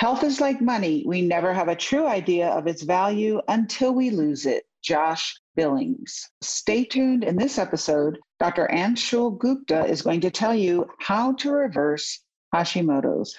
Health is like money. We never have a true idea of its value until we lose it. Josh Billings. Stay tuned in this episode. Dr. Anshul Gupta is going to tell you how to reverse Hashimoto's.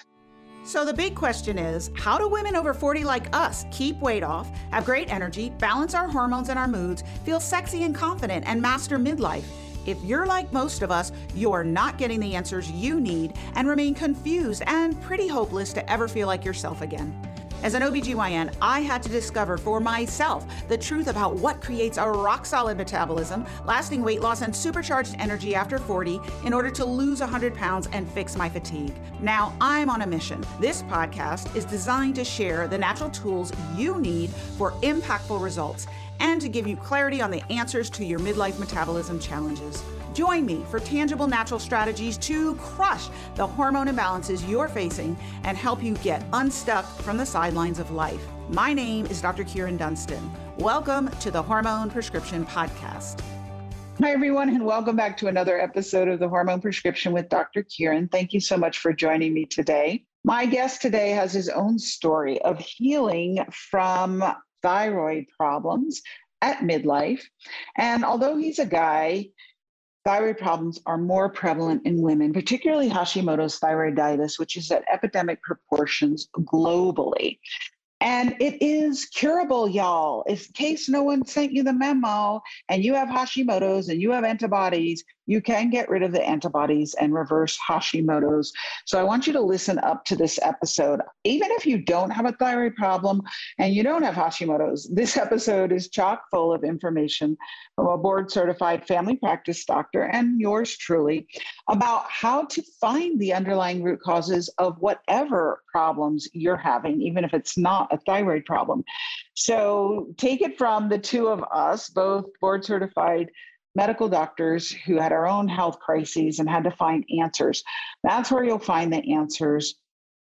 So, the big question is how do women over 40 like us keep weight off, have great energy, balance our hormones and our moods, feel sexy and confident, and master midlife? If you're like most of us, you're not getting the answers you need and remain confused and pretty hopeless to ever feel like yourself again. As an OBGYN, I had to discover for myself the truth about what creates a rock solid metabolism, lasting weight loss, and supercharged energy after 40 in order to lose 100 pounds and fix my fatigue. Now I'm on a mission. This podcast is designed to share the natural tools you need for impactful results and to give you clarity on the answers to your midlife metabolism challenges. Join me for tangible natural strategies to crush the hormone imbalances you're facing and help you get unstuck from the sidelines of life. My name is Dr. Kyrin Dunston. Welcome to the Hormone Prescription Podcast. Hi, everyone, and welcome back to another episode of the Hormone Prescription with Dr. Kyrin. Thank you so much for joining me today. My guest today has his own story of healing from thyroid problems at midlife. And although he's a guy, thyroid problems are more prevalent in women, particularly Hashimoto's thyroiditis, which is at epidemic proportions globally. And it is curable, y'all. In case no one sent you the memo and you have Hashimoto's and you have antibodies, you can get rid of the antibodies and reverse Hashimoto's. So I want you to listen up to this episode. Even if you don't have a thyroid problem and you don't have Hashimoto's, this episode is chock full of information from a board certified family practice doctor and yours truly about how to find the underlying root causes of whatever problems you're having, even if it's not a thyroid problem. So take it from the two of us, both board certified medical doctors who had our own health crises and had to find answers. That's where you'll find the answers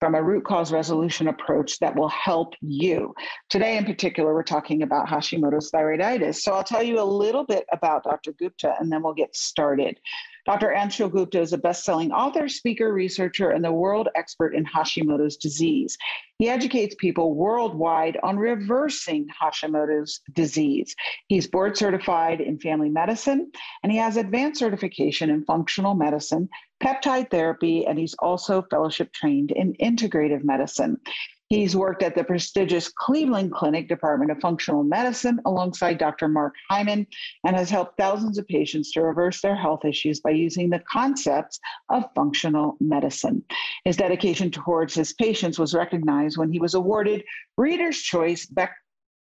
from a root cause resolution approach that will help you. Today, in particular, we're talking about Hashimoto's thyroiditis. So I'll tell you a little bit about Dr. Gupta and then we'll get started. Dr. Anshul Gupta is a best selling author, speaker, researcher, and the world expert in Hashimoto's disease. He educates people worldwide on reversing Hashimoto's disease. He's board certified in family medicine, and he has advanced certification in functional medicine, peptide therapy, and he's also fellowship trained in integrative medicine. He's worked at the prestigious Cleveland Clinic Department of Functional Medicine alongside Dr. Mark Hyman and has helped thousands of patients to reverse their health issues by using the concepts of functional medicine. His dedication towards his patients was recognized when he was awarded Reader's Choice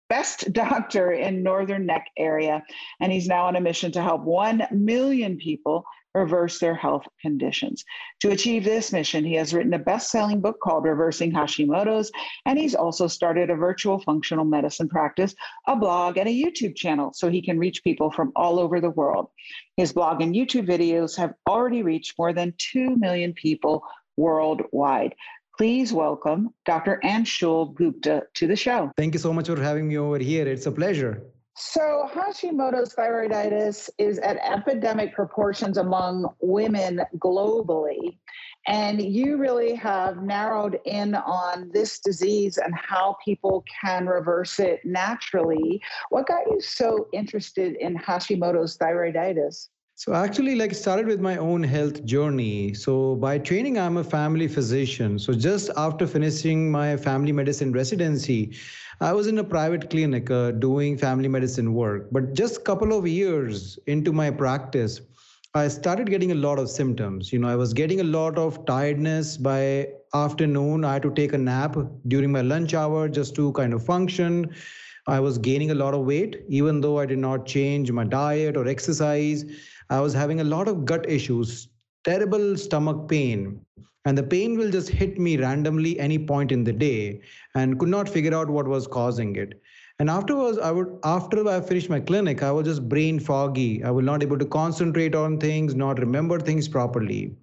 Best Doctor in Northern Neck area, and he's now on a mission to help 1 million people reverse their health conditions. To achieve this mission, he has written a best selling book called Reversing Hashimoto's, and he's also started a virtual functional medicine practice, a blog, and a YouTube channel so he can reach people from all over the world. His blog and YouTube videos have already reached more than 2 million people worldwide. Please welcome Dr. Anshul Gupta to the show. Thank you so much for having me over here. It's a pleasure. So, Hashimoto's thyroiditis is at epidemic proportions among women globally. And you really have narrowed in on this disease and how people can reverse it naturally. What got you so interested in Hashimoto's thyroiditis? So actually like started with my own health journey. So by training I'm a family physician. So just after finishing my family medicine residency, I was in a private clinic uh, doing family medicine work. But just a couple of years into my practice, I started getting a lot of symptoms. You know, I was getting a lot of tiredness by afternoon. I had to take a nap during my lunch hour just to kind of function. I was gaining a lot of weight, even though I did not change my diet or exercise. I was having a lot of gut issues, terrible stomach pain, and the pain will just hit me randomly any point in the day and could not figure out what was causing it. And afterwards i would after i finished my clinic i was just brain foggy. I was not able to concentrate on things not remember things properly.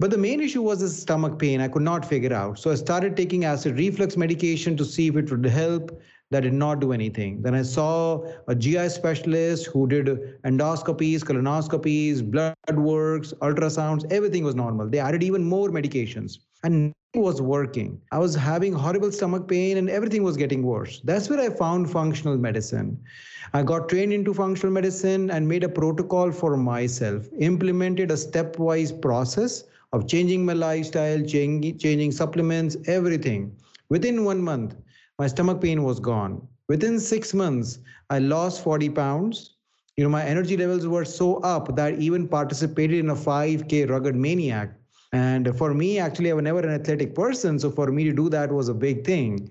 But the main issue was the stomach pain. I could not figure out. So i started taking acid reflux medication to see if it would help that did not do anything. Then I saw a GI specialist who did endoscopies, colonoscopies, blood works, ultrasounds, everything was normal. They added even more medications and was working. I was having horrible stomach pain and everything was getting worse. That's where I found functional medicine. I got trained into functional medicine and made a protocol for myself, implemented a stepwise process of changing my lifestyle, changing, changing supplements, everything. Within one month, my stomach pain was gone. Within six months, I lost 40 pounds. You know, my energy levels were so up that I even participated in a 5K rugged maniac. And for me, actually, I was never an athletic person. So for me to do that was a big thing.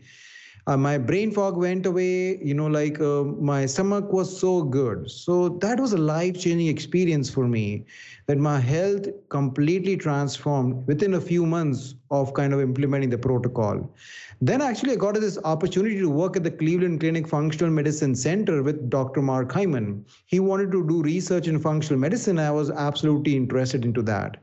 Uh, my brain fog went away you know like uh, my stomach was so good. So that was a life changing experience for me that my health completely transformed within a few months of kind of implementing the protocol. Then actually i got this opportunity to work at the cleveland clinic functional medicine center with dr mark hyman. He wanted to do research in functional medicine. I was absolutely interested into that.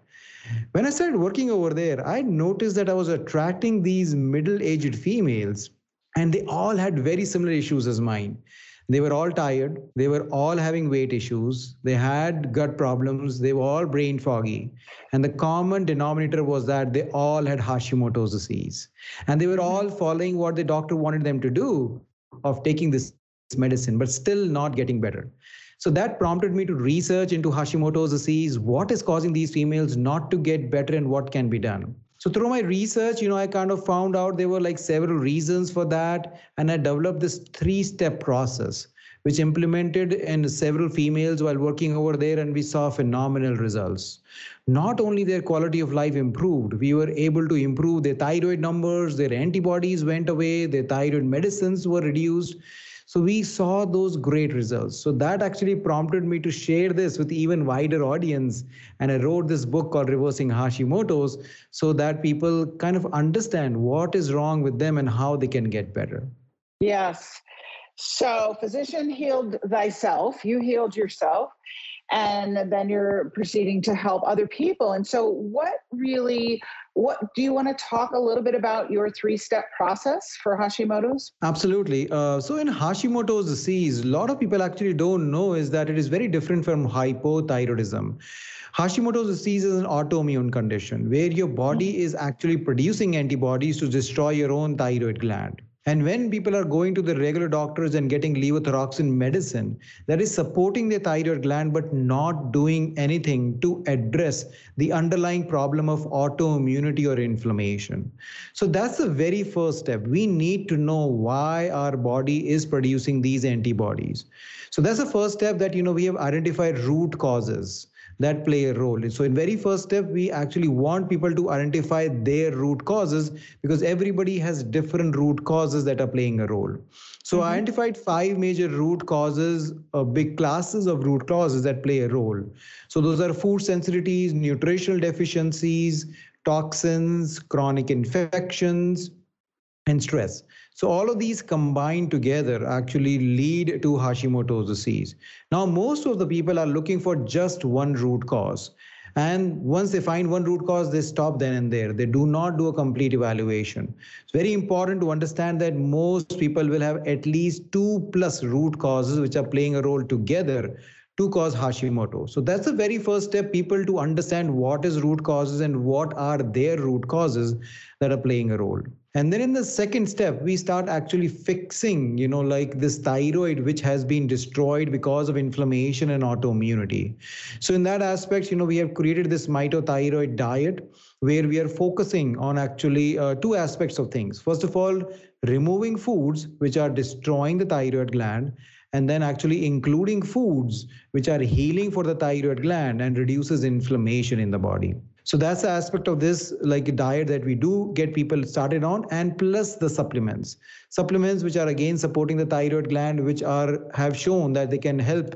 When i started working over there i noticed that i was attracting these middle aged females and they all had very similar issues as mine. They were all tired. They were all having weight issues. They had gut problems. They were all brain foggy. And the common denominator was that they all had hashimoto's disease and they were all following what the doctor wanted them to do of taking this medicine but still not getting better. So that prompted me to research into hashimoto's disease what is causing these females not to get better and what can be done so through my research, you know, I kind of found out there were like several reasons for that. And I developed this three step process, which implemented in several females while working over there. And we saw phenomenal results. Not only their quality of life improved, we were able to improve their thyroid numbers, their antibodies went away, their thyroid medicines were reduced so we saw those great results. So that actually prompted me to share this with even wider audience. And I wrote this book called Reversing Hashimoto's so that people kind of understand what is wrong with them and how they can get better. Yes. So, physician healed thyself, you healed yourself and then you're proceeding to help other people and so what really what do you want to talk a little bit about your three step process for hashimoto's? Absolutely. Uh, so in hashimoto's disease a lot of people actually don't know is that it is very different from hypothyroidism. Hashimoto's disease is an autoimmune condition where your body is actually producing antibodies to destroy your own thyroid gland. And when people are going to the regular doctors and getting levothyroxine medicine, that is supporting the thyroid gland but not doing anything to address the underlying problem of autoimmunity or inflammation. So that's the very first step. We need to know why our body is producing these antibodies. So that's the first step that you know we have identified root causes that play a role. So in very first step, we actually want people to identify their root causes because everybody has different root causes that are playing a role. So mm-hmm. I identified five major root causes, uh, big classes of root causes that play a role. So those are food sensitivities, nutritional deficiencies, toxins, chronic infections, and stress. So all of these combined together actually lead to Hashimoto's disease. Now, most of the people are looking for just one root cause. And once they find one root cause, they stop then and there. They do not do a complete evaluation. It's very important to understand that most people will have at least two plus root causes which are playing a role together to cause Hashimoto. So that's the very first step, people to understand what is root causes and what are their root causes that are playing a role. And then in the second step, we start actually fixing, you know, like this thyroid, which has been destroyed because of inflammation and autoimmunity. So in that aspect, you know, we have created this mitothyroid diet where we are focusing on actually uh, two aspects of things. First of all, removing foods which are destroying the thyroid gland and then actually including foods which are healing for the thyroid gland and reduces inflammation in the body so that's the aspect of this like diet that we do get people started on and plus the supplements. Supplements which are again supporting the thyroid gland which are have shown that they can help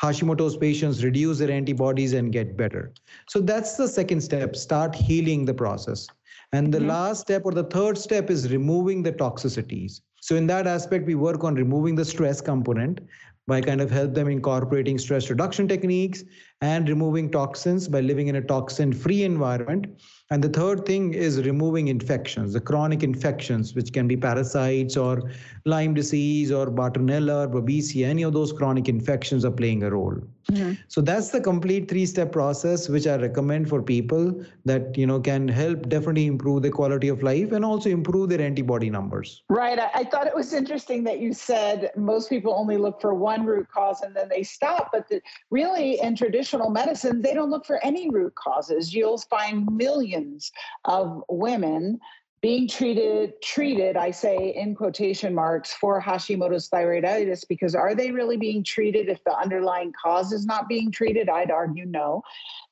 hashimoto's patients reduce their antibodies and get better. So that's the second step start healing the process. And the mm-hmm. last step or the third step is removing the toxicities. So in that aspect, we work on removing the stress component by kind of help them incorporating stress reduction techniques and removing toxins by living in a toxin free environment And the third thing is removing infections, the chronic infections, which can be parasites or Lyme disease or Bartonella or Babesia, any of those chronic infections are playing a role. Mm-hmm. So that's the complete three-step process, which I recommend for people that you know can help definitely improve the quality of life and also improve their antibody numbers. Right. I, I thought it was interesting that you said most people only look for one root cause and then they stop. But the, really, in traditional medicine, they don't look for any root causes. You'll find millions of women being treated treated i say in quotation marks for hashimoto's thyroiditis because are they really being treated if the underlying cause is not being treated? I'd argue no.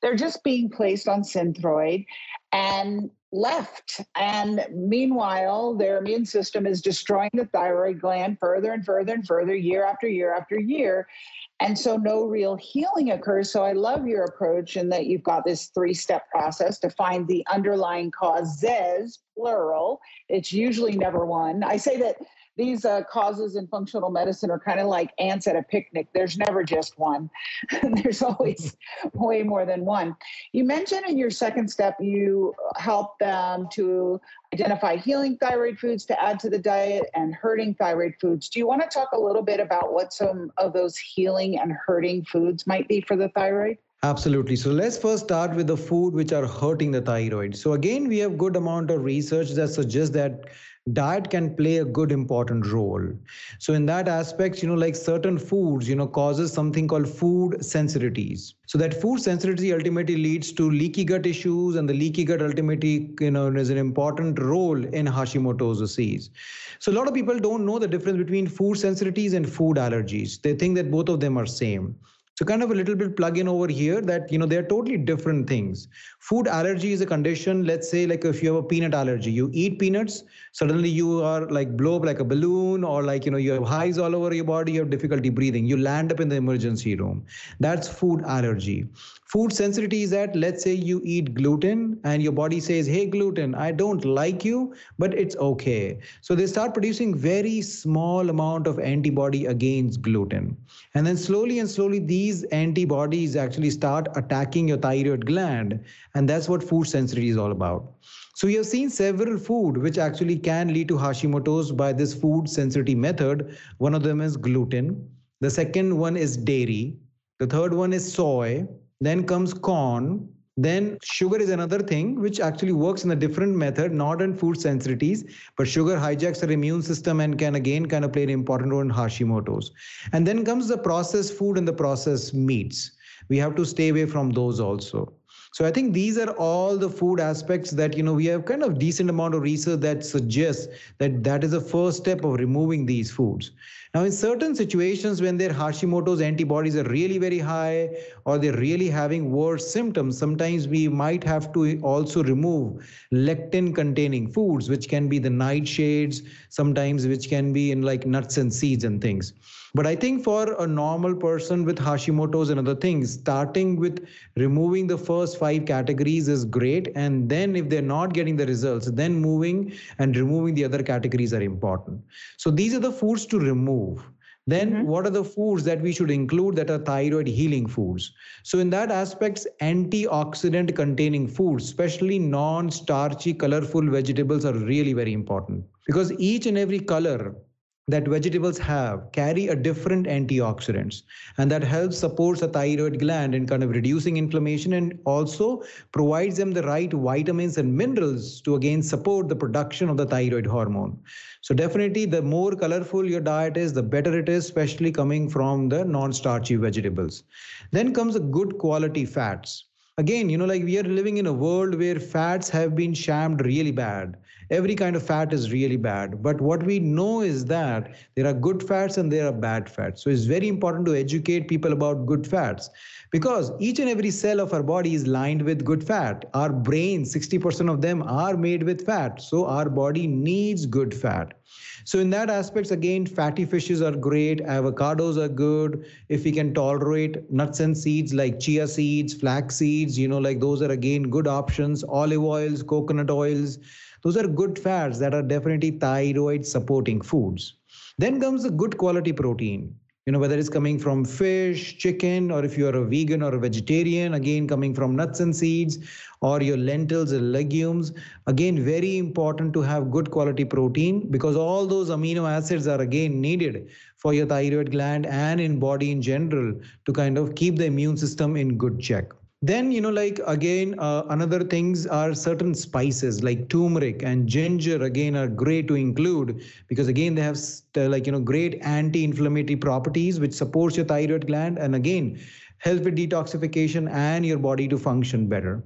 They're just being placed on synthroid and left. And meanwhile their immune system is destroying the thyroid gland further and further and further year after year after year and so no real healing occurs. So I love your approach in that you've got this three step process to find the underlying causes, plural. It's usually never one. I say that these uh, causes in functional medicine are kind of like ants at a picnic. There's never just one, there's always way more than one. You mentioned in your second step, you help them to identify healing thyroid foods to add to the diet and hurting thyroid foods. Do you want to talk a little bit about what some of those healing and hurting foods might be for the thyroid? Absolutely. So let's first start with the food which are hurting the thyroid. So again, we have good amount of research that suggests that diet can play a good important role. So in that aspect you know like certain foods you know causes something called food sensitivities. So that food sensitivity ultimately leads to leaky gut issues and the leaky gut ultimately you know is an important role in hashimoto's disease. So a lot of people don't know the difference between food sensitivities and food allergies. They think that both of them are same. So kind of a little bit plug in over here that, you know, they're totally different things. Food allergy is a condition, let's say like if you have a peanut allergy, you eat peanuts, suddenly you are like blow up like a balloon or like, you know, you have highs all over your body, you have difficulty breathing, you land up in the emergency room. That's food allergy. Food sensitivity is that let's say you eat gluten and your body says, hey, gluten, I don't like you, but it's okay. So they start producing very small amount of antibody against gluten. And then slowly and slowly, these antibodies actually start attacking your thyroid gland. And that's what food sensitivity is all about. So we have seen several food which actually can lead to Hashimoto's by this food sensitivity method. One of them is gluten. The second one is dairy. The third one is soy. Then comes corn. Then sugar is another thing which actually works in a different method, not in food sensitivities, but sugar hijacks our immune system and can again kind of play an important role in Hashimoto's. And then comes the processed food and the processed meats. We have to stay away from those also. So I think these are all the food aspects that you know we have kind of decent amount of research that suggests that that is the first step of removing these foods. Now, in certain situations when their Hashimoto's antibodies are really very high or they're really having worse symptoms, sometimes we might have to also remove lectin containing foods, which can be the nightshades, sometimes which can be in like nuts and seeds and things. But I think for a normal person with Hashimoto's and other things, starting with removing the first five categories is great. And then if they're not getting the results, then moving and removing the other categories are important. So these are the foods to remove then mm-hmm. what are the foods that we should include that are thyroid healing foods so in that aspects antioxidant containing foods especially non starchy colorful vegetables are really very important because each and every color that vegetables have carry a different antioxidants and that helps supports the thyroid gland in kind of reducing inflammation and also provides them the right vitamins and minerals to again support the production of the thyroid hormone. So definitely the more colorful your diet is the better it is especially coming from the non-starchy vegetables. Then comes the good quality fats. Again you know like we are living in a world where fats have been shammed really bad every kind of fat is really bad but what we know is that there are good fats and there are bad fats so it's very important to educate people about good fats because each and every cell of our body is lined with good fat our brain 60% of them are made with fat so our body needs good fat so in that aspects, again, fatty fishes are great. Avocados are good. If we can tolerate nuts and seeds like chia seeds, flax seeds, you know, like those are again good options. Olive oils, coconut oils, those are good fats that are definitely thyroid supporting foods. Then comes the good quality protein. you know whether it's coming from fish chicken or if you're a vegan or a vegetarian again coming from nuts and seeds or your lentils and legumes again very important to have good quality protein because all those amino acids are again needed for your thyroid gland and in body in general to kind of keep the immune system in good check then you know like again uh, another things are certain spices like turmeric and ginger again are great to include because again they have uh, like you know great anti-inflammatory properties which supports your thyroid gland and again help with detoxification and your body to function better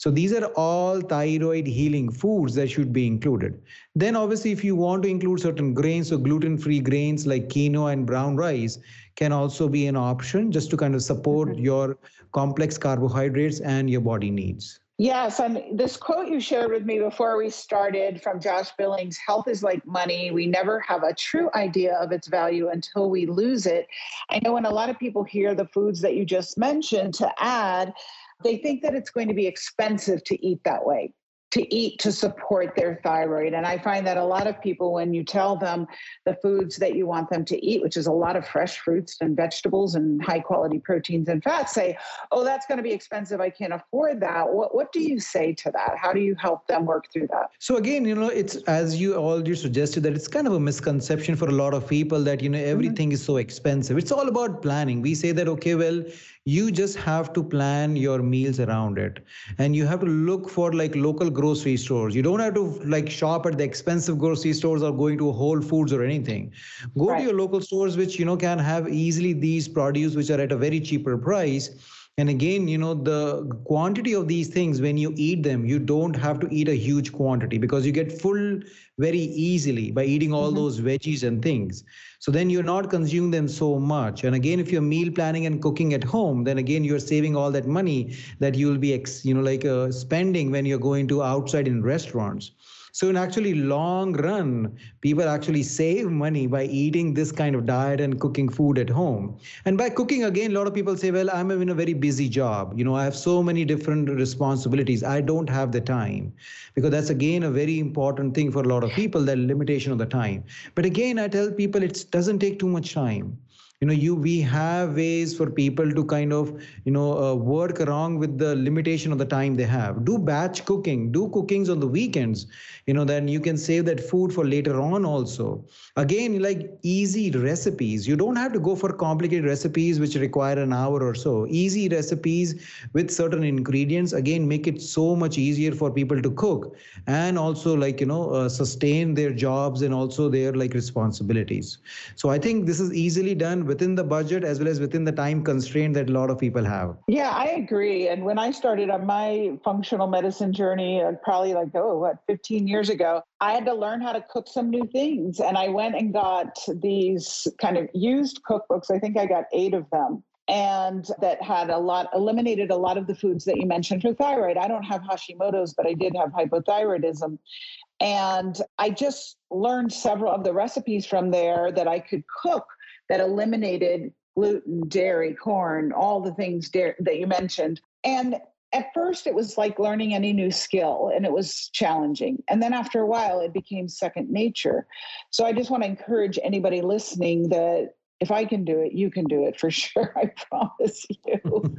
so these are all thyroid healing foods that should be included. Then obviously if you want to include certain grains, so gluten-free grains like quinoa and brown rice can also be an option just to kind of support mm-hmm. your complex carbohydrates and your body needs. Yes, and this quote you shared with me before we started from Josh Billings health is like money. We never have a true idea of its value until we lose it. I know when a lot of people hear the foods that you just mentioned to add, they think that it's going to be expensive to eat that way to eat to support their thyroid. And I find that a lot of people, when you tell them the foods that you want them to eat, which is a lot of fresh fruits and vegetables and high quality proteins and fats, say, oh, that's going to be expensive. I can't afford that. What, what do you say to that? How do you help them work through that? So, again, you know, it's as you all you suggested that it's kind of a misconception for a lot of people that, you know, mm-hmm. everything mm-hmm. is so expensive. It's all about planning. We say that, okay, well, you just have to plan your meals around it. And you have to look for like local grocery stores. You don't have to like shop at the expensive grocery stores or going to whole foods or anything. Go right. to your local stores which you know can have easily these produce which are at a very cheaper price. And again you know the quantity of these things when you eat them you don't have to eat a huge quantity because you get full very easily by eating all mm-hmm. those veggies and things so then you're not consuming them so much. And again if you're meal planning and cooking at home then again you're saving all that money that you'll be ex, you know like uh, spending when you're going to outside in restaurants so in actually long run, people actually save money by eating this kind of diet and cooking food at home. And by cooking again, a lot of people say, well, I'm in a very busy job. You know, I have so many different responsibilities. I don't have the time. Because that's again a very important thing for a lot of people, that limitation of the time. But again, I tell people it doesn't take too much time you know you we have ways for people to kind of you know uh, work around with the limitation of the time they have. Do batch cooking. Do cookings on the weekends. You know then you can save that food for later on also. Again like easy recipes. You don't have to go for complicated recipes which require an hour or so. Easy recipes with certain ingredients again make it so much easier for people to cook and also like you know uh, sustain their jobs and also their like responsibilities. So i think this is easily done within the budget as well as within the time constraint that a lot of people have. Yeah, I agree. And when I started on my functional medicine journey, uh, probably like, oh, what, 15 years ago, I had to learn how to cook some new things. And I went and got these kind of used cookbooks. I think I got eight of them and that had a lot eliminated a lot of the foods that you mentioned for thyroid. I don't have Hashimoto's, but I did have hypothyroidism. And I just learned several of the recipes from there that I could cook that eliminated gluten, dairy, corn, all the things that you mentioned. And at first, it was like learning any new skill and it was challenging. And then after a while, it became second nature. So I just want to encourage anybody listening that if I can do it, you can do it for sure. I promise you.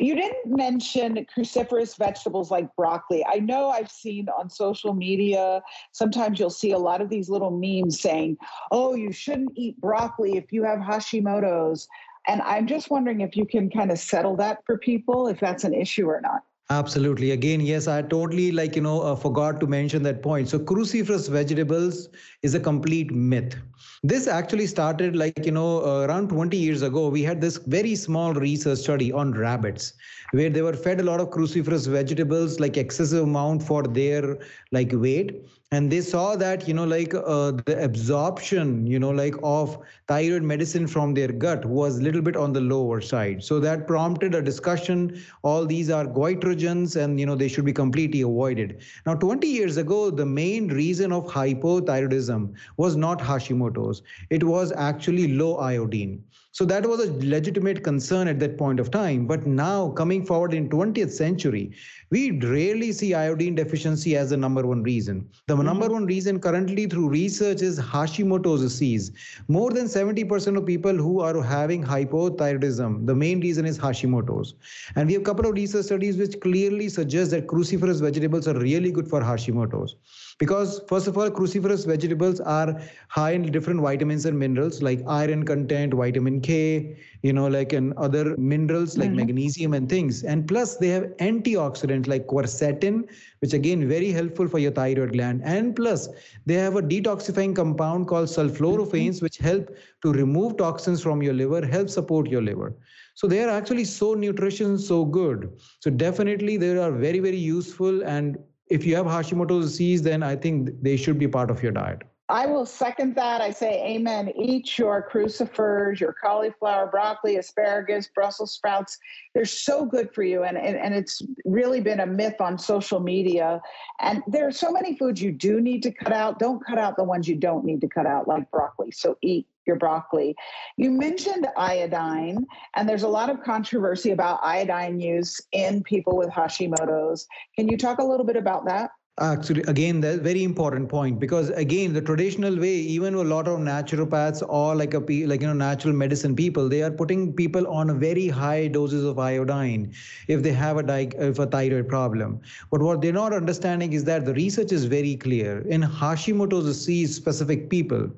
you didn't mention cruciferous vegetables like broccoli. I know I've seen on social media, sometimes you'll see a lot of these little memes saying, oh, you shouldn't eat broccoli if you have Hashimoto's. And I'm just wondering if you can kind of settle that for people, if that's an issue or not. Absolutely. Again, yes, I totally like, you know, uh, forgot to mention that point. So cruciferous vegetables is a complete myth. This actually started like, you know, uh, around 20 years ago. We had this very small research study on rabbits where they were fed a lot of cruciferous vegetables, like excessive amount for their like weight and they saw that you know like uh, the absorption you know like of thyroid medicine from their gut was a little bit on the lower side. So that prompted a discussion. All these are goitrogens and you know they should be completely avoided. Now 20 years ago the main reason of hypothyroidism was not hashimoto's. It was actually low iodine so that was a legitimate concern at that point of time. But now, coming forward in 20th century, we rarely see iodine deficiency as the number one reason. The mm-hmm. number one reason currently through research is Hashimoto's disease. More than 70% of people who are having hypothyroidism, the main reason is Hashimoto's. And we have a couple of research studies which clearly suggest that cruciferous vegetables are really good for Hashimoto's because first of all cruciferous vegetables are high in different vitamins and minerals like iron content vitamin k you know like and other minerals like mm-hmm. magnesium and things and plus they have antioxidants like quercetin which again very helpful for your thyroid gland and plus they have a detoxifying compound called sulforaphanes mm-hmm. which help to remove toxins from your liver help support your liver so they are actually so nutritious so good so definitely they are very very useful and if you have Hashimoto's disease, then I think they should be part of your diet. I will second that. I say amen. Eat your crucifers, your cauliflower, broccoli, asparagus, Brussels sprouts. They're so good for you. And, and, and it's really been a myth on social media. And there are so many foods you do need to cut out. Don't cut out the ones you don't need to cut out, like broccoli. So eat your broccoli. You mentioned iodine, and there's a lot of controversy about iodine use in people with Hashimoto's. Can you talk a little bit about that? Actually, again, that's a very important point because again, the traditional way, even a lot of naturopaths or like a like you know natural medicine people, they are putting people on very high doses of iodine if they have a if a thyroid problem. But what they're not understanding is that the research is very clear in Hashimoto's disease specific people.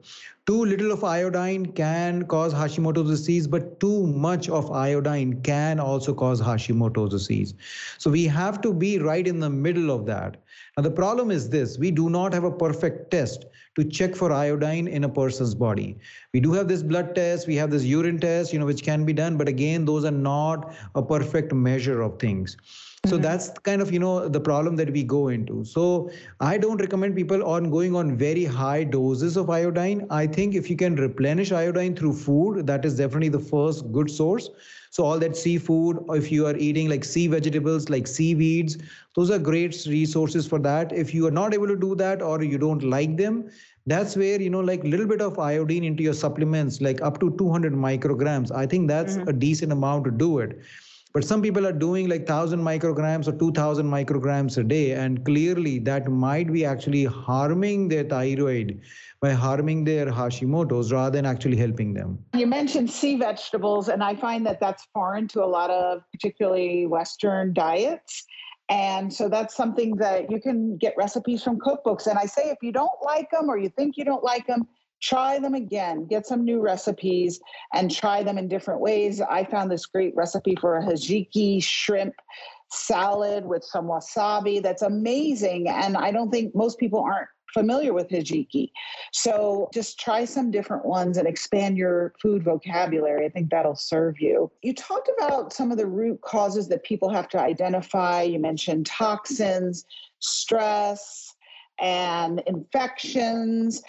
Too little of iodine can cause Hashimoto's disease, but too much of iodine can also cause Hashimoto's disease. So we have to be right in the middle of that. Now, the problem is this. We do not have a perfect test to check for iodine in a person's body. We do have this blood test, we have this urine test, you know, which can be done, but again, those are not a perfect measure of things. So mm-hmm. that's kind of you know the problem that we go into. So i don't recommend people on going on very high doses of iodine. I think if you can replenish iodine through food that is definitely the first good source so all that seafood if you are eating like sea vegetables like seaweeds those are great resources for that. If you are not able to do that or you don't like them that's where you know like a little bit of iodine into your supplements like up to 200 micrograms. I think that's mm-hmm. a decent amount to do it but some people are doing like 1000 micrograms or 2000 micrograms a day and clearly that might be actually harming their thyroid by harming their hashimoto's rather than actually helping them. You mentioned sea vegetables and i find that that's foreign to a lot of particularly western diets. And so that's something that you can get recipes from cookbooks. And i say if you don't like them or you think you don't like them try them again, get some new recipes and try them in different ways. I found this great recipe for a hijiki shrimp salad with some wasabi that's amazing. And I don't think most people aren't familiar with hijiki. So just try some different ones and expand your food vocabulary. I think that'll serve you. You talked about some of the root causes that people have to identify. You mentioned toxins, stress, and infections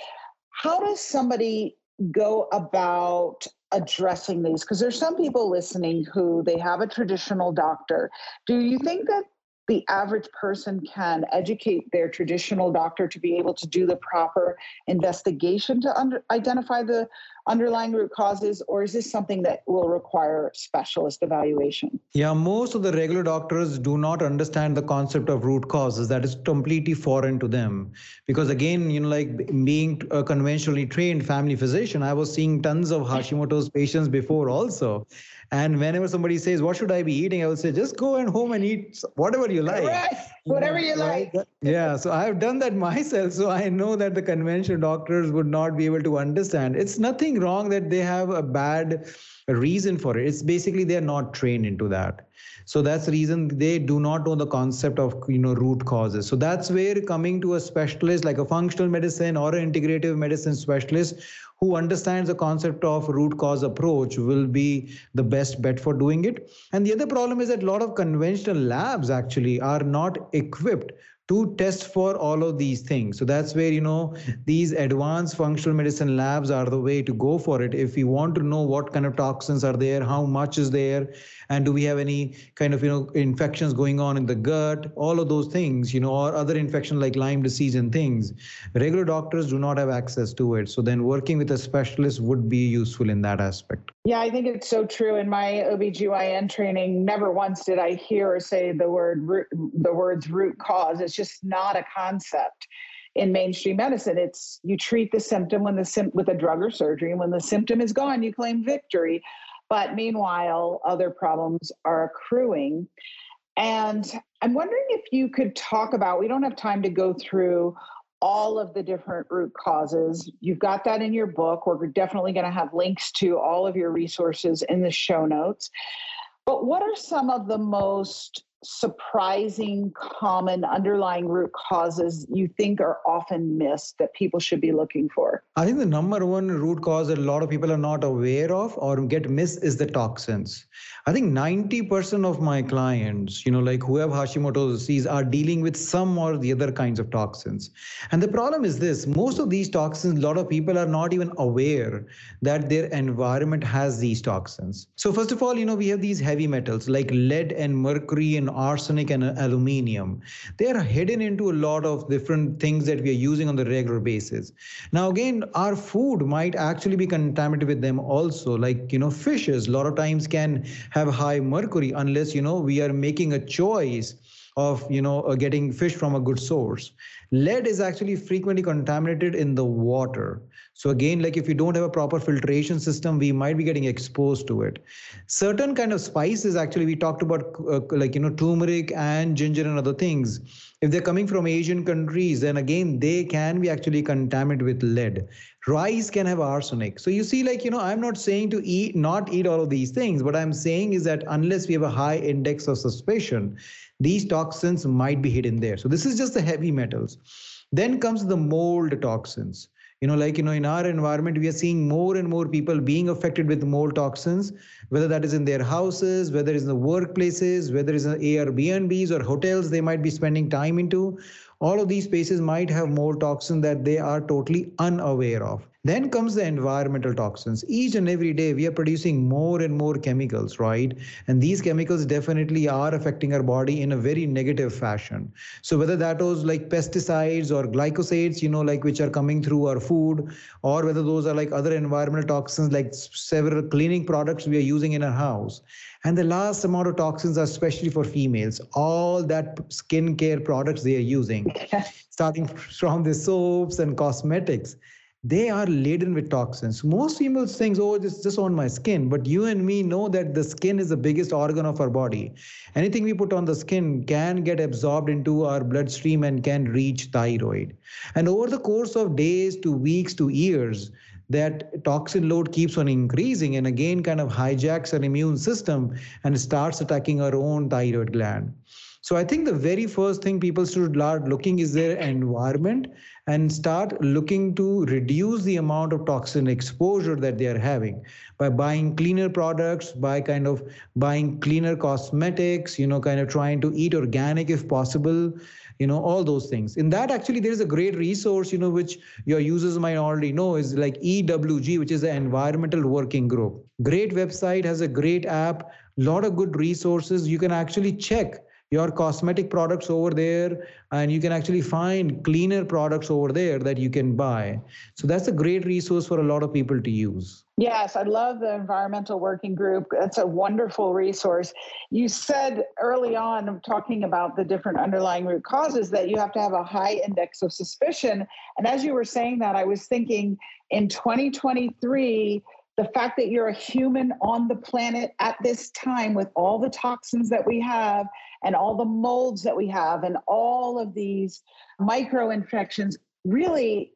how does somebody go about addressing these? Because there's some people listening who they have a traditional doctor. Do you think that the average person can educate their traditional doctor to be able to do the proper investigation to under, identify the underlying root causes, or is this something that will require specialist evaluation? Yeah, most of the regular doctors do not understand the concept of root causes. That is completely foreign to them. Because again, you know, like being a uh, conventionally trained family physician, I was seeing tons of Hashimoto's patients before also. And whenever somebody says, What should I be eating? I will say, Just go and home and eat whatever you like. Right. Whatever you like. Yeah. So I have done that myself. So I know that the conventional doctors would not be able to understand. It's nothing wrong that they have a bad reason for it. It's basically they're not trained into that. So that's the reason they do not know the concept of you know root causes. So that's where coming to a specialist like a functional medicine or an integrative medicine specialist who understands the concept of root cause approach will be the best bet for doing it. And the other problem is that a lot of conventional labs actually are not equipped to test for all of these things. So that's where, you know, these advanced functional medicine labs are the way to go for it. If we want to know what kind of toxins are there, how much is there, and do we have any kind of, you know, infections going on in the gut, all of those things, you know, or other infection like Lyme disease and things, regular doctors do not have access to it. So then working with a specialist would be useful in that aspect. Yeah, I think it's so true. In my OBGYN training, never once did I hear or say the word the words root cause. It's just not a concept. in mainstream medicine. It's you treat the symptom when the sim- with a drug or surgery, and when the symptom is gone, you claim victory. But meanwhile, other problems are accruing. And I'm wondering if you could talk about, we don't have time to go through all of the different root causes. You've got that in your book. We're definitely going to have links to all of your resources in the show notes. But what are some of the most surprising common underlying root causes you think are often missed that people should be looking for? I think the number one root cause that a lot of people are not aware of or get missed is the toxins. I think 90% of my clients, you know, like who have Hashimoto's disease are dealing with some or the other kinds of toxins. And the problem is this most of these toxins, a lot of people are not even aware that their environment has these toxins. So, first of all, you know, we have these heavy metals like lead and mercury and arsenic and aluminium. They are hidden into a lot of different things that we are using on the regular basis. Now, again, our food might actually be contaminated with them also. Like, you know, fishes a lot of times can have high mercury unless, you know, we are making a choice of you know uh, getting fish from a good source. Lead is actually frequently contaminated in the water. So again like if you don't have a proper filtration system we might be getting exposed to it. Certain kind of spices actually we talked about uh, like you know turmeric and ginger and other things. If they're coming from asian countries then again they can be actually contaminated with lead. Rice can have arsenic. So you see like you know i'm not saying to eat not eat all of these things. What i'm saying is that unless we have a high index of suspicion these toxins might be hidden there. So this is just the heavy metals. Then comes the mold toxins. You know, like, you know, in our environment, we are seeing more and more people being affected with mold toxins, whether that is in their houses, whether it's in the workplaces, whether it's in Airbnbs or hotels they might be spending time into. All of these spaces might have mold toxin that they are totally unaware of. Then comes the environmental toxins. Each and every day, we are producing more and more chemicals, right? And these chemicals definitely are affecting our body in a very negative fashion. So, whether that was like pesticides or glycosides, you know, like which are coming through our food, or whether those are like other environmental toxins, like several cleaning products we are using in our house. And the last amount of toxins are especially for females, all that skincare products they are using, starting from the soaps and cosmetics they are laden with toxins. Most people think, oh, it's just on my skin. But you and me know that the skin is the biggest organ of our body. Anything we put on the skin can get absorbed into our bloodstream and can reach thyroid. And over the course of days to weeks to years, that toxin load keeps on increasing and again kind of hijacks our immune system and starts attacking our own thyroid gland. So I think the very first thing people should start looking is their environment and start looking to reduce the amount of toxin exposure that they are having by buying cleaner products, by kind of buying cleaner cosmetics, you know, kind of trying to eat organic if possible, you know, all those things. In that, actually, there is a great resource, you know, which your users might already know is like EWG, which is the Environmental Working Group. Great website, has a great app, lot of good resources. You can actually check your cosmetic products over there and you can actually find cleaner products over there that you can buy. So that's a great resource for a lot of people to use. Yes i love the environmental working group. That's a wonderful resource. You said early on talking about the different underlying root causes that you have to have a high index of suspicion. And as you were saying that i was thinking in 2023 the fact that you're a human on the planet at this time with all the toxins that we have and all the molds that we have and all of these micro infections really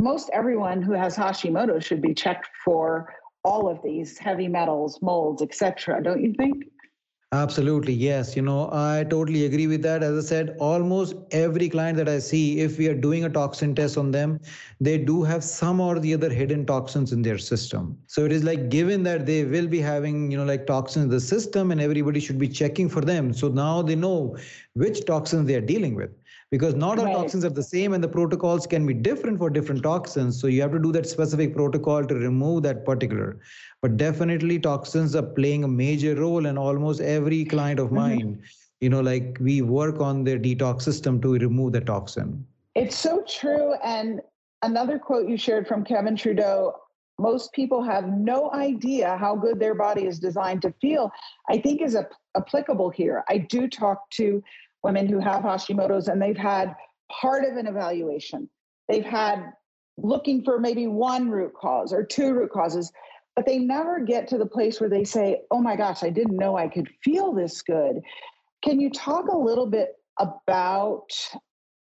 most everyone who has hashimoto should be checked for all of these heavy metals molds etc don't you think Absolutely, yes. You know, I totally agree with that. As I said, almost every client that I see, if we are doing a toxin test on them, they do have some or the other hidden toxins in their system. So it is like given that they will be having, you know, like toxins in the system and everybody should be checking for them. So now they know which toxins they are dealing with because not all right. toxins are the same and the protocols can be different for different toxins so you have to do that specific protocol to remove that particular but definitely toxins are playing a major role in almost every client of mm-hmm. mine mm-hmm. you know like we work on their detox system to remove the toxin it's so true and another quote you shared from kevin trudeau most people have no idea how good their body is designed to feel i think is a, applicable here i do talk to women who have Hashimoto's and they've had part of an evaluation. They've had looking for maybe one root cause or two root causes, but they never get to the place where they say, oh my gosh, I didn't know I could feel this good. Can you talk a little bit about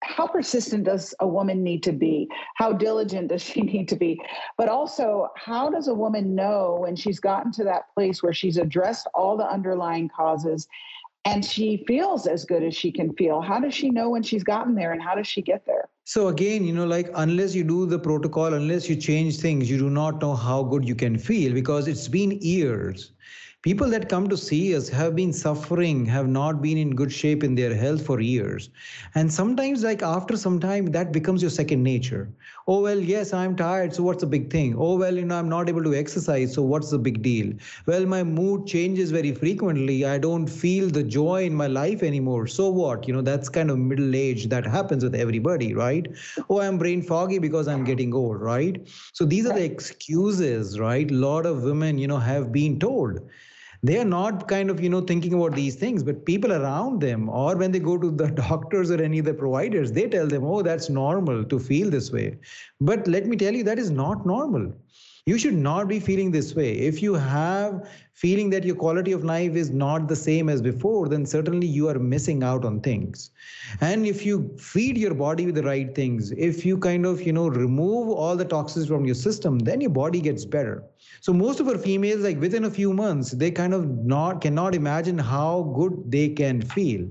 how persistent does a woman need to be? How diligent does she need to be? But also, how does a woman know when she's gotten to that place where she's addressed all the underlying causes and she feels as good as she can feel? How does she know when she's gotten there and how does she get there? So, again, you know, like unless you do the protocol, unless you change things, you do not know how good you can feel because it's been years people that come to see us have been suffering have not been in good shape in their health for years and sometimes like after some time that becomes your second nature oh well yes i'm tired so what's the big thing? Oh well you know i'm not able to exercise so what's the big deal? Well my mood changes very frequently. I don't feel the joy in my life anymore. So what? You know that's kind of middle age that happens with everybody right? Oh i'm brain foggy because i'm getting old right? So these are the excuses right? A lot of women you know have been told they are not kind of you know thinking about these things but people around them or when they go to the doctors or any of the providers they tell them oh that's normal to feel this way. But let me tell you that is not normal you should not be feeling this way. If you have feeling that your quality of life is not the same as before then certainly you are missing out on things. And if you feed your body with the right things if you kind of you know remove all the toxins from your system then your body gets better. So most of our females like within a few months they kind of not cannot imagine how good they can feel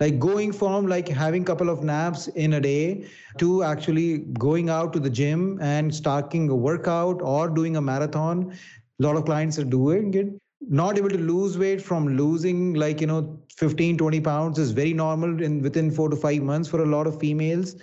like going from like having couple of naps in a day to actually going out to the gym and starting a workout or doing a marathon a lot of clients are doing it. Not able to lose weight from losing like you know 15 20 pounds is very normal in within 4 to 5 months for a lot of females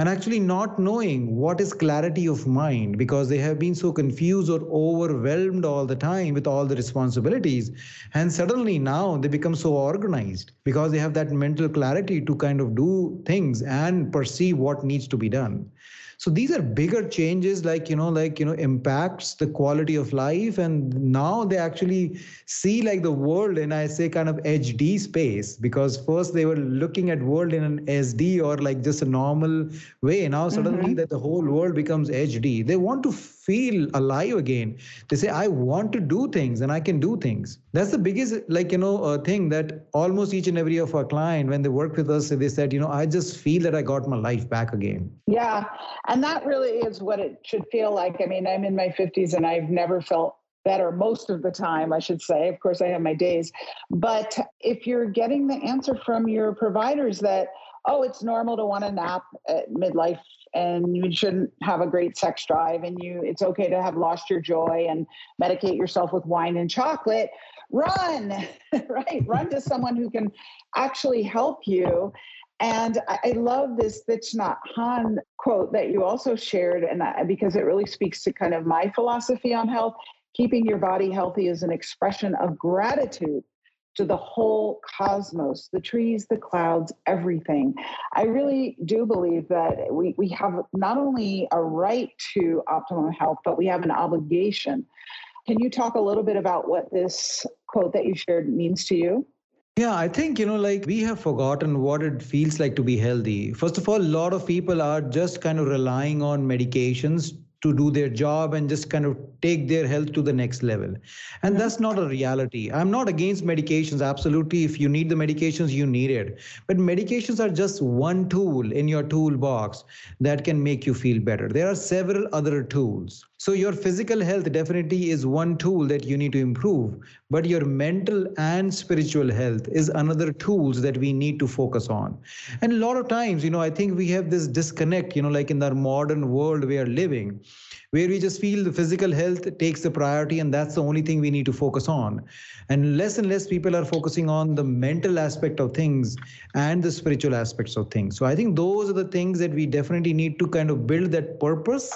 and actually not knowing what is clarity of mind because they have been so confused or overwhelmed all the time with all the responsibilities and suddenly now they become so organized because they have that mental clarity to kind of do things and perceive what needs to be done so these are bigger changes like you know like you know impacts the quality of life. And now they actually see like the world in i say kind of hd space because first they were looking at world in an sd or like just a normal way. Now suddenly mm-hmm. that the whole world becomes hd they want to feel alive again they say i want to do things and i can do things that's the biggest like you know uh, thing that almost each and every of our client when they work with us they said you know i just feel that i got my life back again yeah and that really is what it should feel like i mean i'm in my 50s and i've never felt better most of the time, I should say. Of course, I have my days. But if you're getting the answer from your providers that, oh, it's normal to want to nap at midlife and you shouldn't have a great sex drive and you it's okay to have lost your joy and medicate yourself with wine and chocolate. Run right? Run to someone who can actually help you. And I love this Thich Hanh quote that you also shared, and I, because it really speaks to kind of my philosophy on health. Keeping your body healthy is an expression of gratitude to the whole cosmos, the trees, the clouds, everything. I really do believe that we, we have not only a right to optimum health, but we have an obligation. Can you talk a little bit about what this quote that you shared means to you? Yeah, I think, you know, like we have forgotten what it feels like to be healthy. First of all, a lot of people are just kind of relying on medications to do their job and just kind of take their health to the next level. And that's not a reality. I'm not against medications. Absolutely. If you need the medications, you need it. But medications are just one tool in your toolbox that can make you feel better. There are several other tools. So your physical health definitely is one tool that you need to improve, but your mental and spiritual health is another tools that we need to focus on. And a lot of times, you know, I think we have this disconnect, you know, like in our modern world we are living, where we just feel the physical health takes the priority and that's the only thing we need to focus on. And less and less people are focusing on the mental aspect of things and the spiritual aspects of things. So I think those are the things that we definitely need to kind of build that purpose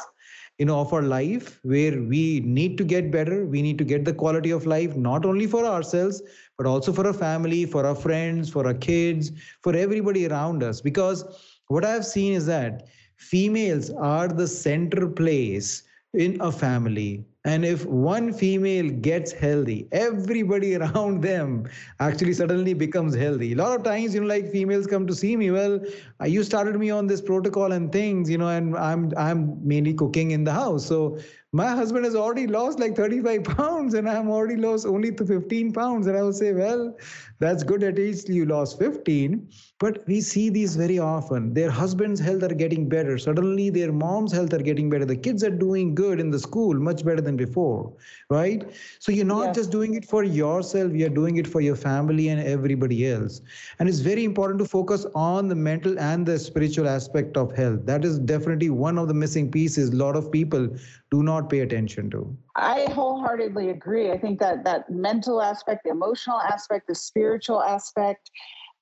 you know of our life where we need to get better. We need to get the quality of life not only for ourselves but also for our family for our friends for our kids for everybody around us. Because what i've seen is that females are the center place in a family. And if one female gets healthy everybody around them actually suddenly becomes healthy. A lot of times you know like females come to see me well uh, you started me on this protocol and things you know and i'm i'm mainly cooking in the house. So my husband has already lost like 35 pounds and i'm already lost only to 15 pounds. And i would say well that's good. At least you lost 15 but we see these very often. Their husband's health are getting better. Suddenly their mom's health are getting better. The kids are doing good in the school much better than before right? So you're not yes. just doing it for yourself. You're doing it for your family and everybody else. And it's very important to focus on the mental and the spiritual aspect of health. That is definitely one of the missing pieces. A lot of people do not pay attention to. I wholeheartedly agree. I think that that mental aspect, the emotional aspect, the spiritual aspect,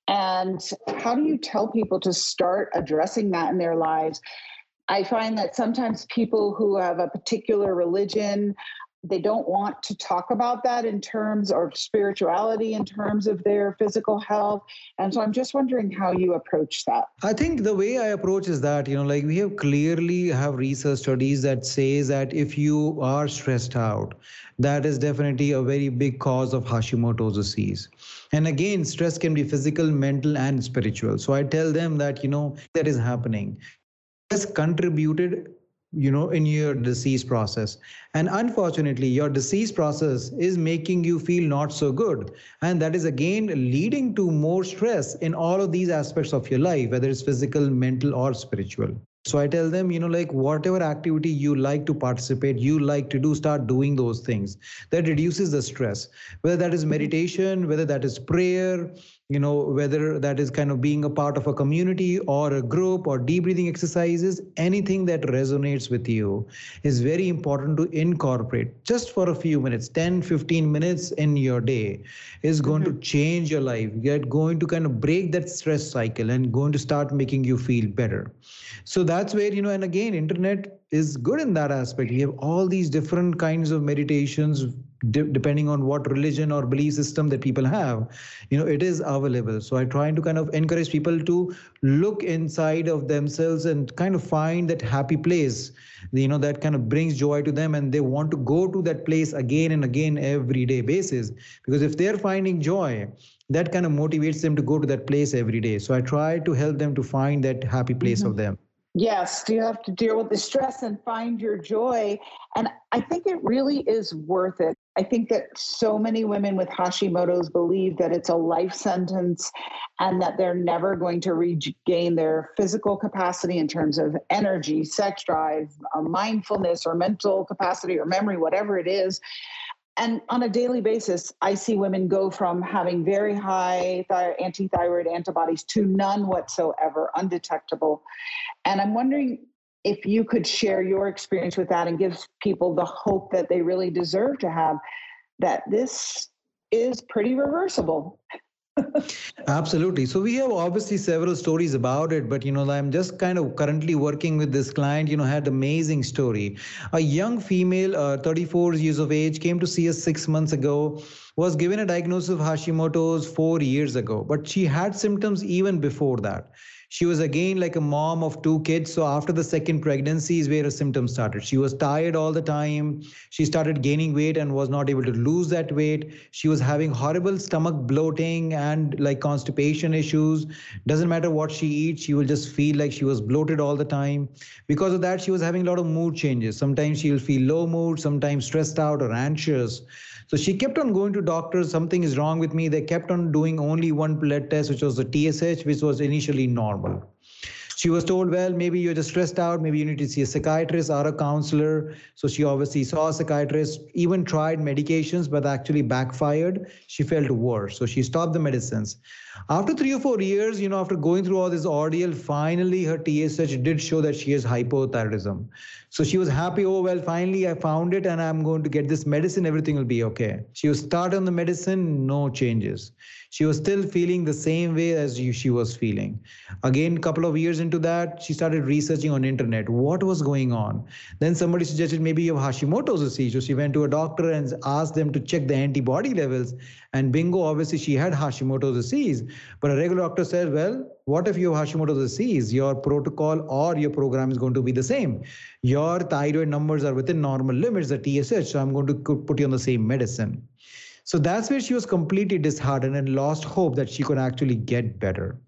and how do you tell people to start addressing that in their lives? I find that sometimes people who have a particular religion they don't want to talk about that in terms of spirituality in terms of their physical health. And so i'm just wondering how you approach that. I think the way i approach is that you know like we have clearly have research studies that says that if you are stressed out that is definitely a very big cause of hashimoto's disease and again stress can be physical mental and spiritual. So i tell them that you know that is happening. Has contributed you know in your disease process. And unfortunately your disease process is making you feel not so good. And that is again leading to more stress in all of these aspects of your life whether it's physical mental or spiritual. So i tell them you know like whatever activity you like to participate you like to do start doing those things. That reduces the stress. Whether that is meditation whether that is prayer you know whether that is kind of being a part of a community or a group or deep breathing exercises anything that resonates with you is very important to incorporate. Just for a few minutes 10 15 minutes in your day is going mm-hmm. to change your life. You're going to kind of break that stress cycle and going to start making you feel better. So that's where you know and again internet is good in that aspect. We have all these different kinds of meditations de- depending on what religion or belief system that people have you know it is available so i try to kind of encourage people to look inside of themselves and kind of find that happy place you know that kind of brings joy to them and they want to go to that place again and again every day basis because if they're finding joy that kind of motivates them to go to that place every day so i try to help them to find that happy place mm-hmm. of them Yes, you have to deal with the stress and find your joy. And I think it really is worth it. I think that so many women with Hashimoto's believe that it's a life sentence and that they're never going to regain their physical capacity in terms of energy, sex drive, uh, mindfulness, or mental capacity or memory, whatever it is. And on a daily basis, I see women go from having very high th- anti thyroid antibodies to none whatsoever, undetectable. And I'm wondering if you could share your experience with that and give people the hope that they really deserve to have that this is pretty reversible Absolutely. So we have obviously several stories about it, but you know, I'm just kind of currently working with this client. You know, had amazing story. A young female, uh, 34 years of age, came to see us six months ago. Was given a diagnosis of Hashimoto's four years ago, but she had symptoms even before that she was again like a mom of two kids. So after the second pregnancy is where her symptoms started. She was tired all the time. She started gaining weight and was not able to lose that weight. She was having horrible stomach bloating and like constipation issues. Doesn't matter what she eats she will just feel like she was bloated all the time. Because of that she was having a lot of mood changes. Sometimes she'll feel low mood sometimes stressed out or anxious so she kept on going to doctors. Something is wrong with me. They kept on doing only one blood test, which was the TSH, which was initially normal. She was told, well, maybe you're just stressed out. Maybe you need to see a psychiatrist or a counselor. So she obviously saw a psychiatrist, even tried medications, but actually backfired. She felt worse. So she stopped the medicines. After three or four years, you know, after going through all this ordeal, finally her TSH did show that she has hypothyroidism. So she was happy. Oh, well, finally I found it and I'm going to get this medicine. Everything will be okay. She was started on the medicine, no changes. She was still feeling the same way as she was feeling. Again, couple of years into into that, she started researching on internet what was going on. Then somebody suggested maybe you have Hashimoto's disease. So she went to a doctor and asked them to check the antibody levels. And bingo, obviously she had Hashimoto's disease. But a regular doctor says, well, what if you have Hashimoto's disease? Your protocol or your program is going to be the same. Your thyroid numbers are within normal limits, the TSH. So I'm going to put you on the same medicine. So that's where she was completely disheartened and lost hope that she could actually get better.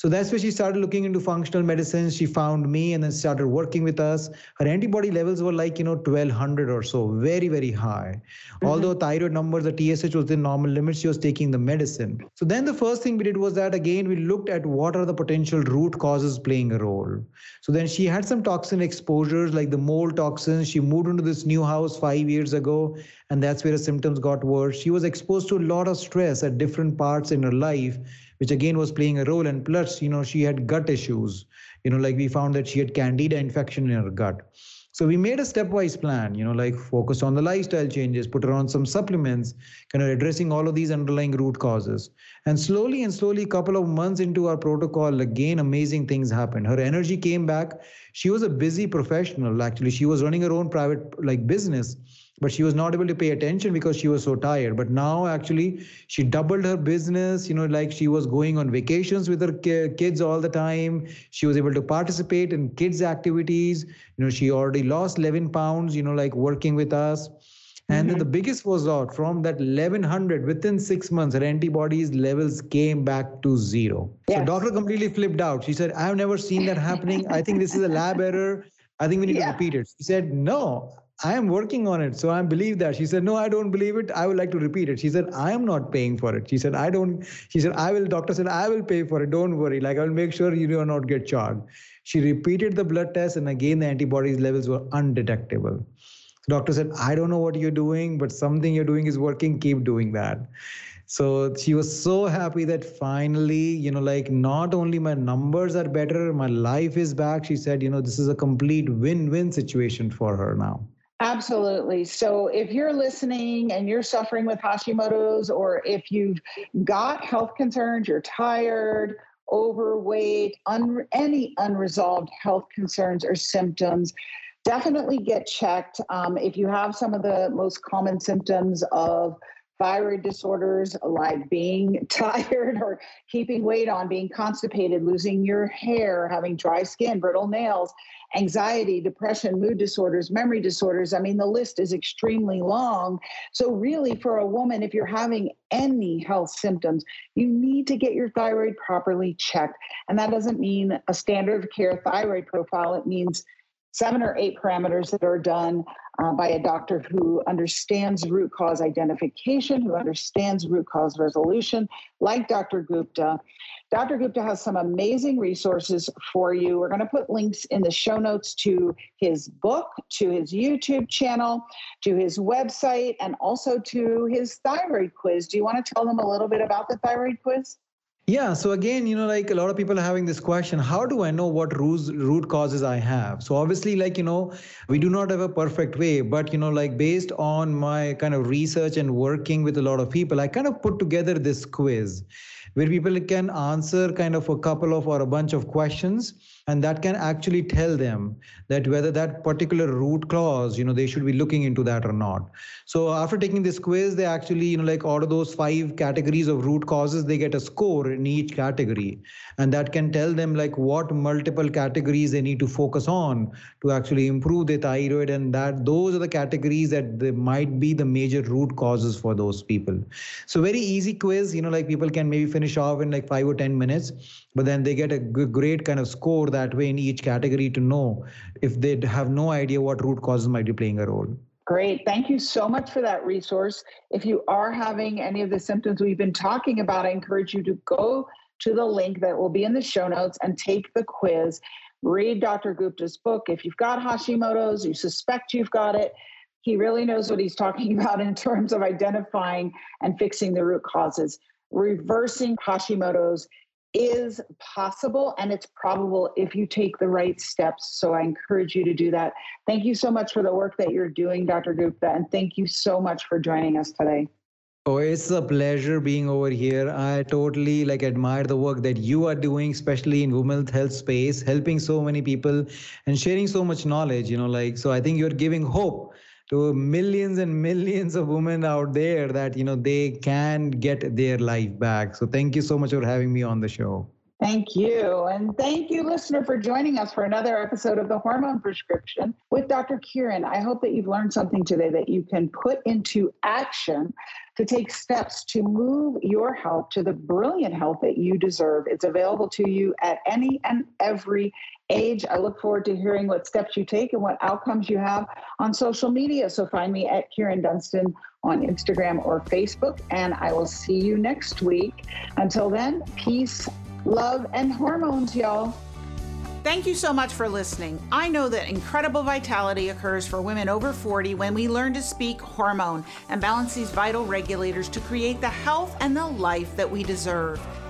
So that's where she started looking into functional medicine. She found me and then started working with us. Her antibody levels were like, you know, 1200 or so, very, very high. Mm-hmm. Although thyroid numbers, the TSH was in normal limits, she was taking the medicine. So then the first thing we did was that again, we looked at what are the potential root causes playing a role. So then she had some toxin exposures like the mold toxins. She moved into this new house five years ago, and that's where her symptoms got worse. She was exposed to a lot of stress at different parts in her life which again was playing a role. And plus, you know, she had gut issues. You know, like we found that she had candida infection in her gut. So we made a stepwise plan, you know, like focus on the lifestyle changes, put her on some supplements, kind of addressing all of these underlying root causes. And slowly and slowly, a couple of months into our protocol, again, amazing things happened. Her energy came back. She was a busy professional, actually. She was running her own private like business but she was not able to pay attention because she was so tired but now actually she doubled her business you know like she was going on vacations with her kids all the time she was able to participate in kids activities you know she already lost 11 pounds you know like working with us and mm-hmm. then the biggest was out from that 1100 within six months, her antibodies levels came back to zero. Yes. So doctor completely flipped out. She said, I've never seen that happening. I think this is a lab error. I think we need yeah. to repeat it. She said, No, I am working on it. So I believe that. She said, No, I don't believe it. I would like to repeat it. She said, I am not paying for it. She said, I don't. She said, I will, doctor said, I will pay for it. Don't worry. Like, I will make sure you do not get charged. She repeated the blood test, and again, the antibodies levels were undetectable. Doctor said, I don't know what you're doing, but something you're doing is working. Keep doing that. So she was so happy that finally, you know, like not only my numbers are better, my life is back. She said, you know, this is a complete win win situation for her now. Absolutely. So if you're listening and you're suffering with Hashimoto's, or if you've got health concerns, you're tired, overweight, un- any unresolved health concerns or symptoms, definitely get checked. Um, if you have some of the most common symptoms of thyroid disorders like being tired or keeping weight on, being constipated, losing your hair, having dry skin, brittle nails, anxiety, depression, mood disorders, memory disorders. I mean, the list is extremely long. So, really, for a woman, if you're having any health symptoms, you need to get your thyroid properly checked. And that doesn't mean a standard of care thyroid profile, it means seven or eight parameters that are done uh, by a doctor who understands root cause identification, who understands root cause resolution, like Dr. Gupta. Dr. Gupta has some amazing resources for you. We're going to put links in the show notes to his book, to his YouTube channel, to his website, and also to his thyroid quiz. Do you want to tell them a little bit about the thyroid quiz? Yeah. So again, you know, like a lot of people are having this question, how do I know what root, root causes I have? So obviously, like, you know, we do not have a perfect way, but, you know, like based on my kind of research and working with a lot of people, I kind of put together this quiz where people can answer kind of a couple of or a bunch of questions and that can actually tell them that whether that particular root clause you know they should be looking into that or not so after taking this quiz they actually you know like out of those five categories of root causes they get a score in each category. And that can tell them like what multiple categories they need to focus on to actually improve their thyroid. And that those are the categories that they might be the major root causes for those people. So very easy quiz you know like people can maybe finish off in like 5 or 10 minutes but then they get a great kind of score that way in each category to know if they have no idea what root causes might be playing a role. Great. Thank you so much for that resource. If you are having any of the symptoms we've been talking about, I encourage you to go to the link that will be in the show notes and take the quiz. Read Dr. Gupta's book. If you've got Hashimoto's, you suspect you've got it, he really knows what he's talking about in terms of identifying and fixing the root causes. Reversing Hashimoto's is possible and it's probable if you take the right steps. So I encourage you to do that. Thank you so much for the work that you're doing, Dr. Gupta, and thank you so much for joining us today. Oh, it's a pleasure being over here. I totally like admire the work that you are doing, especially in women's health space, helping so many people and sharing so much knowledge. You know, like so. I think you're giving hope to millions and millions of women out there that you know they can get their life back. So thank you so much for having me on the show. Thank you. And thank you, listener, for joining us for another episode of The Hormone Prescription with Dr. Kyrin. I hope that you've learned something today that you can put into action to take steps to move your health to the brilliant health that you deserve. It's available to you at any and every age. I look forward to hearing what steps you take and what outcomes you have on social media. So find me at Kyrin Dunston on Instagram or Facebook, and I will see you next week. Until then, peace love, and hormones, y'all. Thank you so much for listening. I know that incredible vitality occurs for women over 40 when we learn to speak hormone and balance these vital regulators to create the health and the life that we deserve.